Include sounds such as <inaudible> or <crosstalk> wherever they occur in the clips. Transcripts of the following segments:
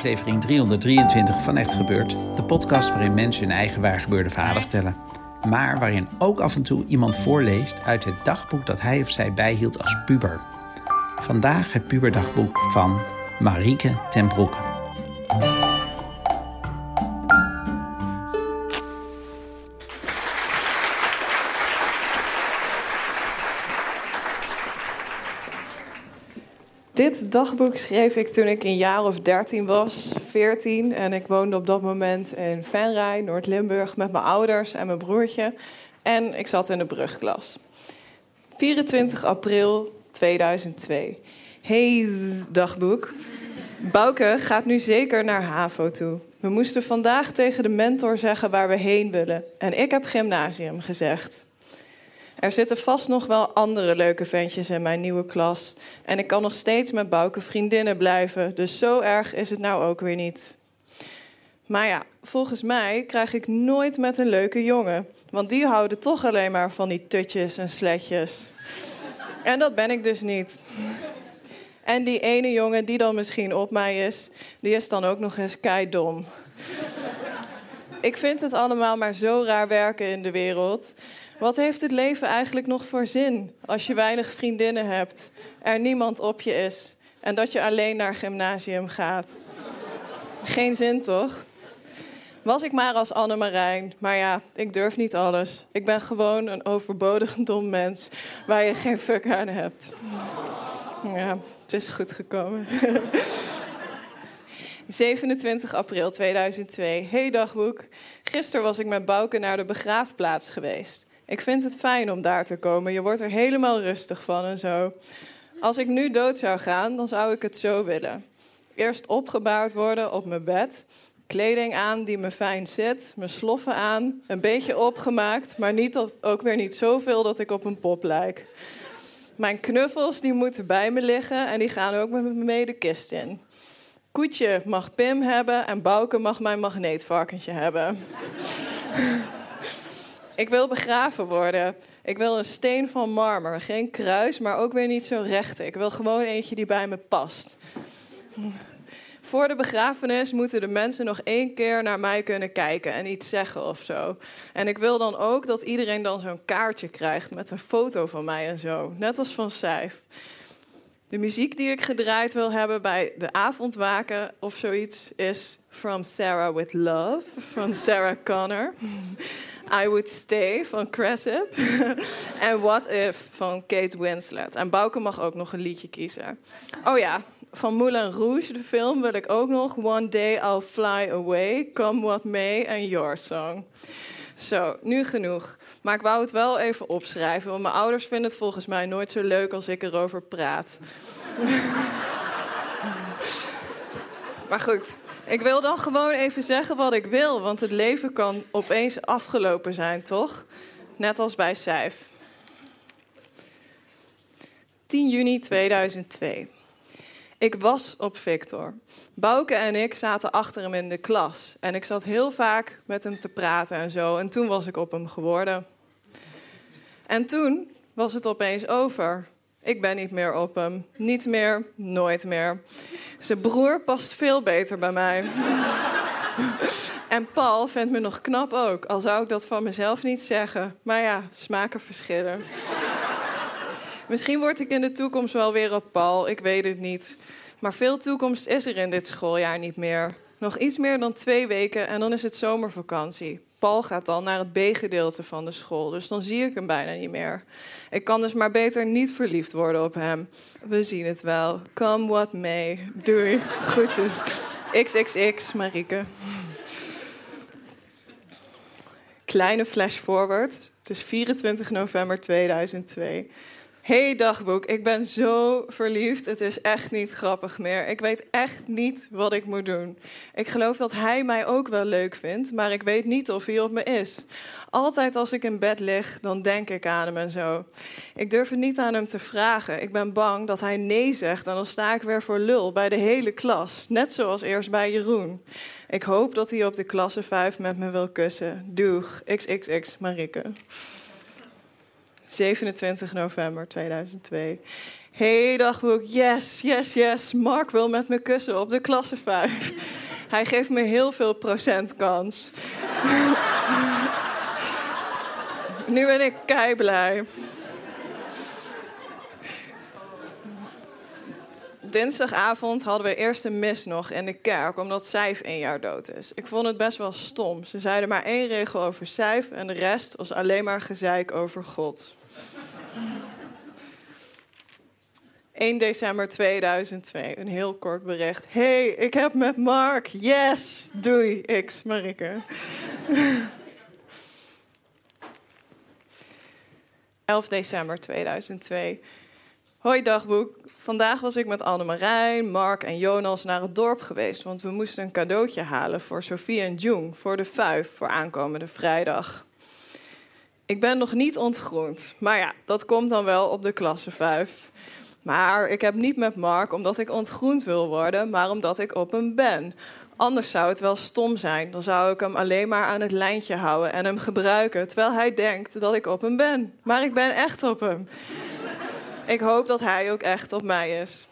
Aflevering 323 van Echt Gebeurd. De podcast waarin mensen hun eigen waargebeurde verhalen vertellen. Maar waarin ook af en toe iemand voorleest uit het dagboek dat hij of zij bijhield als puber. Vandaag het puberdagboek van Marieke ten Broeke. Dagboek schreef ik toen ik een jaar of 13 was, 14. En ik woonde op dat moment in Venray, Noord-Limburg, met mijn ouders en mijn broertje. En ik zat in de brugklas. 24 april 2002. Hey, dagboek. Bouke gaat nu zeker naar HAVO toe. We moesten vandaag tegen de mentor zeggen waar we heen willen. En ik heb gymnasium gezegd. Er zitten vast nog wel andere leuke ventjes in mijn nieuwe klas. En ik kan nog steeds met Bouke vriendinnen blijven. Dus zo erg is het nou ook weer niet. Maar ja, volgens mij krijg ik nooit met een leuke jongen. Want die houden toch alleen maar van die tutjes en sletjes. En dat ben ik dus niet. En die ene jongen die dan misschien op mij is, die is dan ook nog eens keidom. Ik vind het allemaal maar zo raar werken in de wereld. Wat heeft het leven eigenlijk nog voor zin als je weinig vriendinnen hebt, er niemand op je is en dat je alleen naar gymnasium gaat? Geen zin toch? Was ik maar als Anne Marijn, maar ja, ik durf niet alles. Ik ben gewoon een overbodig <laughs> dom mens waar je geen fuck aan hebt. Ja, het is goed gekomen. <laughs> 27 april 2002. Hey dagboek. Gisteren was ik met Bouke naar de begraafplaats geweest. Ik vind het fijn om daar te komen. Je wordt er helemaal rustig van en zo. Als ik nu dood zou gaan, dan zou ik het zo willen. Eerst opgebaard worden op mijn bed. Kleding aan die me fijn zit. Mijn sloffen aan. Een beetje opgemaakt, maar niet ook weer niet zoveel dat ik op een pop lijk. Mijn knuffels die moeten bij me liggen en die gaan ook met me mee de kist in. Koetje mag Pim hebben en Bouke mag mijn magneetvarkentje hebben. Ik wil begraven worden. Ik wil een steen van marmer. Geen kruis, maar ook weer niet zo recht. Ik wil gewoon eentje die bij me past. Voor de begrafenis moeten de mensen nog één keer naar mij kunnen kijken en iets zeggen of zo. En ik wil dan ook dat iedereen dan zo'n kaartje krijgt met een foto van mij en zo. Net als van Sijf. De muziek die ik gedraaid wil hebben bij de avondwaken of zoiets is From Sarah with Love van Sarah Connor. I Would Stay van Cressip. en What If van Kate Winslet. En Bouke mag ook nog een liedje kiezen. Oh ja, van Moulin Rouge, de film, wil ik ook nog One Day I'll Fly Away, Come What May en Your Song. Zo, nu genoeg. Maar ik wou het wel even opschrijven, want mijn ouders vinden het volgens mij nooit zo leuk als ik erover praat. <laughs> maar goed, ik wil dan gewoon even zeggen wat ik wil, want het leven kan opeens afgelopen zijn, toch? Net als bij Sijf. 10 juni 2002. Ik was op Victor. Bouke en ik zaten achter hem in de klas. En ik zat heel vaak met hem te praten en zo. En toen was ik op hem geworden. En toen was het opeens over. Ik ben niet meer op hem. Niet meer, nooit meer. Zijn broer past veel beter bij mij. en Paul vindt me nog knap ook, al zou ik dat van mezelf niet zeggen. Maar ja, smaken verschillen. Misschien word ik in de toekomst wel weer op Paul, ik weet het niet. Maar veel toekomst is er in dit schooljaar niet meer. Nog iets meer dan twee weken en dan is het zomervakantie. Paul gaat dan naar het B-gedeelte van de school, dus dan zie ik hem bijna niet meer. Ik kan dus maar beter niet verliefd worden op hem. We zien het wel. Come what may. Doei. Groetjes. XXX, Marieke. Kleine flash forward. Het is 24 november 2002. Hey dagboek, ik ben zo verliefd. Het is echt niet grappig meer. Ik weet echt niet wat ik moet doen. Ik geloof dat hij mij ook wel leuk vindt, maar ik weet niet of hij op me is. Altijd als ik in bed lig, dan denk ik aan hem en zo. Ik durf het niet aan hem te vragen. Ik ben bang dat hij nee zegt en dan sta ik weer voor lul bij de hele klas. Net zoals eerst bij Jeroen. Ik hoop dat hij op de klasse 5 met me wil kussen. Doeg, XXX Marike. 27 november 2002. Hey dagboek, yes, yes, yes. Mark wil met me kussen op de klasse 5. <laughs> Hij geeft me heel veel procent kans. <laughs> nu ben ik kei blij. Dinsdagavond hadden we eerst een mis nog in de kerk, omdat Sijf één jaar dood is. Ik vond het best wel stom. Ze zeiden maar één regel over Sijf en de rest was alleen maar gezeik over God. 1 december 2002, een heel kort bericht. hey, ik heb met Mark. Yes, doei, X, Marike. 11 <laughs> december 2002. Hoi dagboek. Vandaag was ik met Annemarijn, Mark en Jonas naar het dorp geweest, want we moesten een cadeautje halen voor Sophie en Jung voor de vuif voor aankomende vrijdag. Ik ben nog niet ontgroend, maar ja, dat komt dan wel op de klasse 5. Maar ik heb niet met Mark omdat ik ontgroend wil worden, maar omdat ik op hem ben. Anders zou het wel stom zijn. Dan zou ik hem alleen maar aan het lijntje houden en hem gebruiken, terwijl hij denkt dat ik op hem ben. Maar ik ben echt op hem. ik hoop dat hij ook echt op mij is.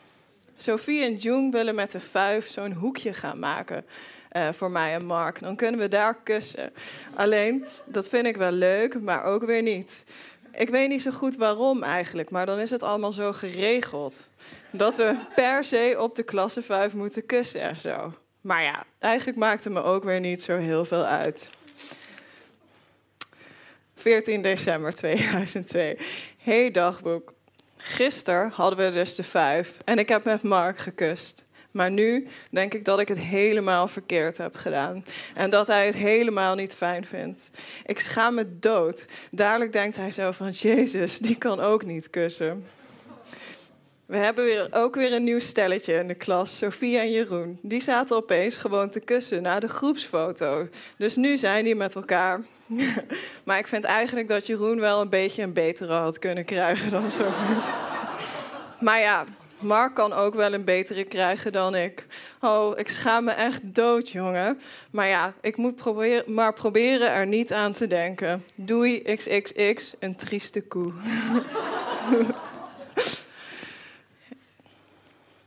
Sophie en Jung willen met de vuif zo'n hoekje gaan maken. Uh, voor mij en Mark. Dan kunnen we daar kussen. Alleen, dat vind ik wel leuk, maar ook weer niet. Ik weet niet zo goed waarom eigenlijk, maar dan is het allemaal zo geregeld. Dat we per se op de klasse 5 moeten kussen en zo. Maar ja, eigenlijk maakt het me ook weer niet zo heel veel uit. 14 december 2002. Hey dagboek. Gisteren hadden we dus de vijf en ik heb met Mark gekust. Maar nu denk ik dat ik het helemaal verkeerd heb gedaan. En dat hij het helemaal niet fijn vindt. Ik schaam me dood. Dadelijk denkt hij zo van, Jezus, die kan ook niet kussen. We hebben weer, ook weer een nieuw stelletje in de klas, Sofie en Jeroen. Die zaten opeens gewoon te kussen na de groepsfoto. Dus nu zijn die met elkaar. <laughs> maar ik vind eigenlijk dat Jeroen wel een beetje een betere had kunnen krijgen dan Sofie. <laughs> maar ja, Mark kan ook wel een betere krijgen dan ik. Oh, ik schaam me echt dood, jongen. Maar ja, ik moet proberen, maar proberen er niet aan te denken. Doei XXX, een trieste koe. <laughs>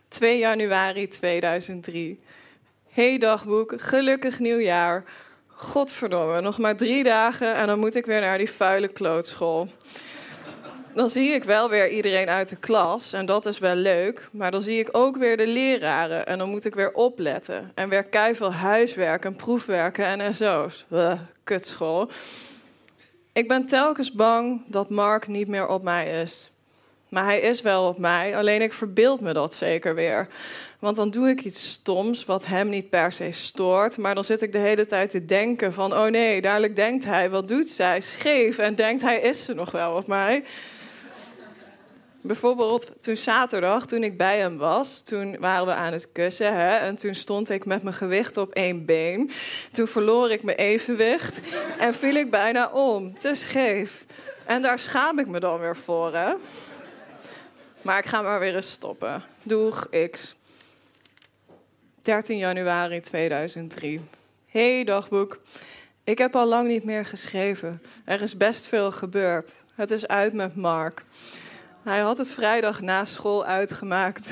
2 januari 2003. Hey dagboek, gelukkig nieuwjaar. Godverdomme, nog maar drie dagen en dan moet ik weer naar die vuile klootschool dan zie ik wel weer iedereen uit de klas en dat is wel leuk. Maar dan zie ik ook weer de leraren en dan moet ik weer opletten. En weer keiveel huiswerk en proefwerken en SO's. Kutschool. Ik ben telkens bang dat Mark niet meer op mij is. Maar hij is wel op mij, alleen ik verbeeld me dat zeker weer. Want dan doe ik iets stoms wat hem niet per se stoort. Maar dan zit ik de hele tijd te denken van... oh nee, dadelijk denkt hij, wat doet zij? Scheef. En denkt hij, is ze nog wel op mij? Bijvoorbeeld toen zaterdag, toen ik bij hem was, toen waren we aan het kussen. Hè, en toen stond ik met mijn gewicht op één been. Toen verloor ik mijn evenwicht en viel ik bijna om. Te scheef. En daar schaam ik me dan weer voor, hè. Maar ik ga maar weer eens stoppen. Doeg, X. 13 januari 2003. Hey dagboek. Ik heb al lang niet meer geschreven. Er is best veel gebeurd. Het is uit met Mark. Hij had het vrijdag na school uitgemaakt.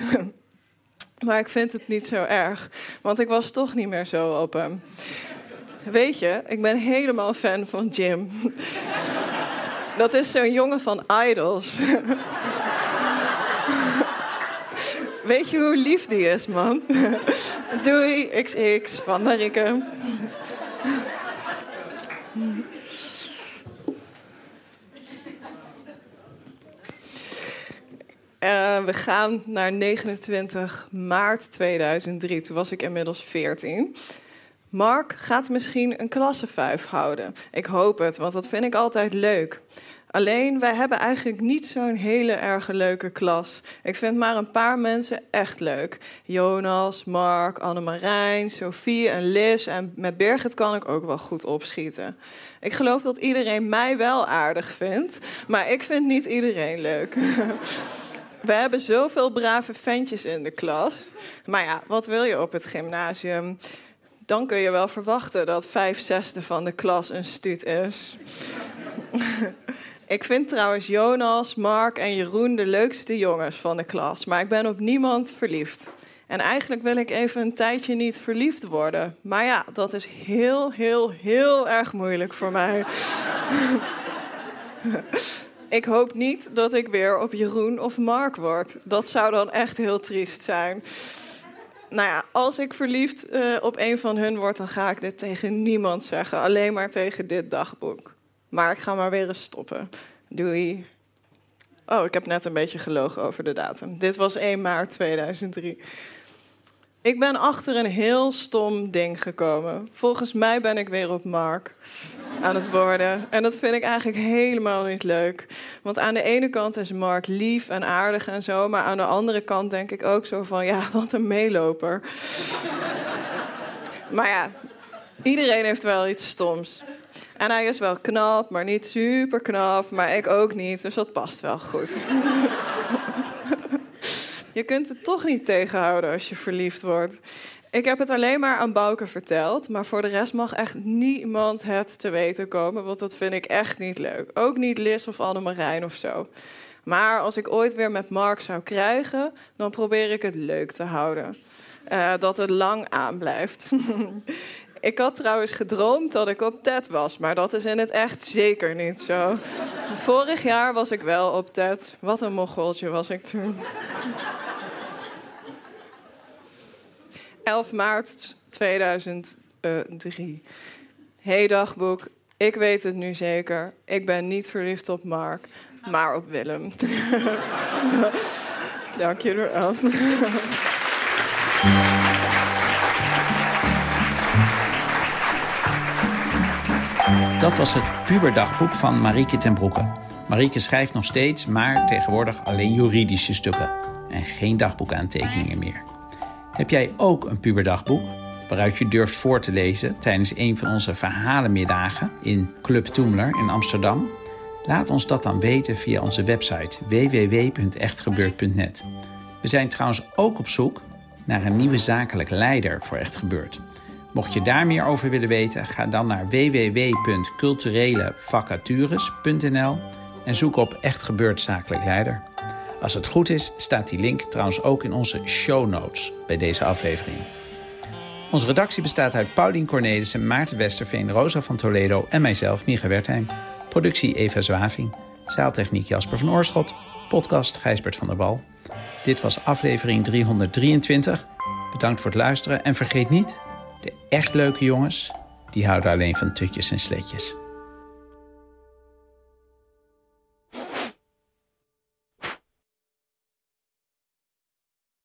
<laughs> maar ik vind het niet zo erg, want ik was toch niet meer zo op hem. Weet je, ik ben helemaal fan van Jim. <laughs> Dat is zo'n jongen van Idols. <laughs> Weet je hoe lief die is, man? Doei, XX van Marike. Uh, we gaan naar 29 maart 2003. Toen was ik inmiddels 14. Mark gaat misschien een klasse 5 houden. Ik hoop het, want dat vind ik altijd leuk. Alleen, wij hebben eigenlijk niet zo'n hele erg leuke klas. Ik vind maar een paar mensen echt leuk. Jonas, Mark, Annemarijn, Sophie en Liz. En met Birgit kan ik ook wel goed opschieten. Ik geloof dat iedereen mij wel aardig vindt, maar ik vind niet iedereen leuk. <laughs> We hebben zoveel brave ventjes in de klas. Maar ja, wat wil je op het gymnasium? Dan kun je wel verwachten dat vijf zesde van de klas een stuut is. <laughs> Ik vind trouwens Jonas, Mark en Jeroen de leukste jongens van de klas, maar ik ben op niemand verliefd. En eigenlijk wil ik even een tijdje niet verliefd worden. Maar ja, dat is heel, heel, heel erg moeilijk voor mij. <laughs> ik hoop niet dat ik weer op Jeroen of Mark word. Dat zou dan echt heel triest zijn. Nou ja, als ik verliefd uh, op een van hun word, dan ga ik dit tegen niemand zeggen. Alleen maar tegen dit dagboek. Maar ik ga maar weer eens stoppen. Doei. Oh, ik heb net een beetje gelogen over de datum. Dit was 1 maart 2003. Ik ben achter een heel stom ding gekomen. Volgens mij ben ik weer op Mark aan het worden. En dat vind ik eigenlijk helemaal niet leuk. Want aan de ene kant is Mark lief en aardig en zo. Maar aan de andere kant denk ik ook zo van: ja, wat een meeloper. maar ja, iedereen heeft wel iets stoms. En hij is wel knap, maar niet super knap. Maar ik ook niet, dus dat past wel goed. Je kunt het toch niet tegenhouden als je verliefd wordt. Ik heb het alleen maar aan Bouke verteld. Maar voor de rest mag echt niemand het te weten komen. Want dat vind ik echt niet leuk. Ook niet Liz of Annemarijn of zo. Maar als ik ooit weer met Mark zou krijgen, dan probeer ik het leuk te houden. Uh, dat het lang aanblijft. <laughs> Ik had trouwens gedroomd dat ik op TED was, maar dat is in het echt zeker niet zo. Vorig jaar was ik wel op TED. Wat een mogoltje was ik toen. 11 maart 2003. Hey dagboek, ik weet het nu zeker. Ik ben niet verliefd op Mark, maar op Willem. <laughs> Dank je wel. Dat was het puberdagboek van Marieke ten Broeke. Marieke schrijft nog steeds, maar tegenwoordig alleen juridische stukken. En geen dagboekaantekeningen meer. Heb jij ook een puberdagboek waaruit je durft voor te lezen tijdens een van onze verhalenmiddagen in Club Toemler in Amsterdam? Laat ons dat dan weten via onze website www.echtgebeurd.net. We zijn trouwens ook op zoek naar een nieuwe zakelijk leider voor Echt Gebeurd. Mocht je daar meer over willen weten, ga dan naar www.culturelevacatures.nl en zoek op Echt Gebeurd Zakelijk Leider. Als het goed is, staat die link trouwens ook in onze show notes bij deze aflevering. Onze redactie bestaat uit Paulien Cornelissen, Maarten Westerveen, Rosa van Toledo en mijzelf, Micha Wertheim. Productie Eva Zwaving. Zaaltechniek Jasper van Oorschot. Podcast Gijsbert van der Wal. Dit was aflevering 323. Bedankt voor het luisteren en vergeet niet... De echt leuke jongens, die houden alleen van tutjes en sletjes.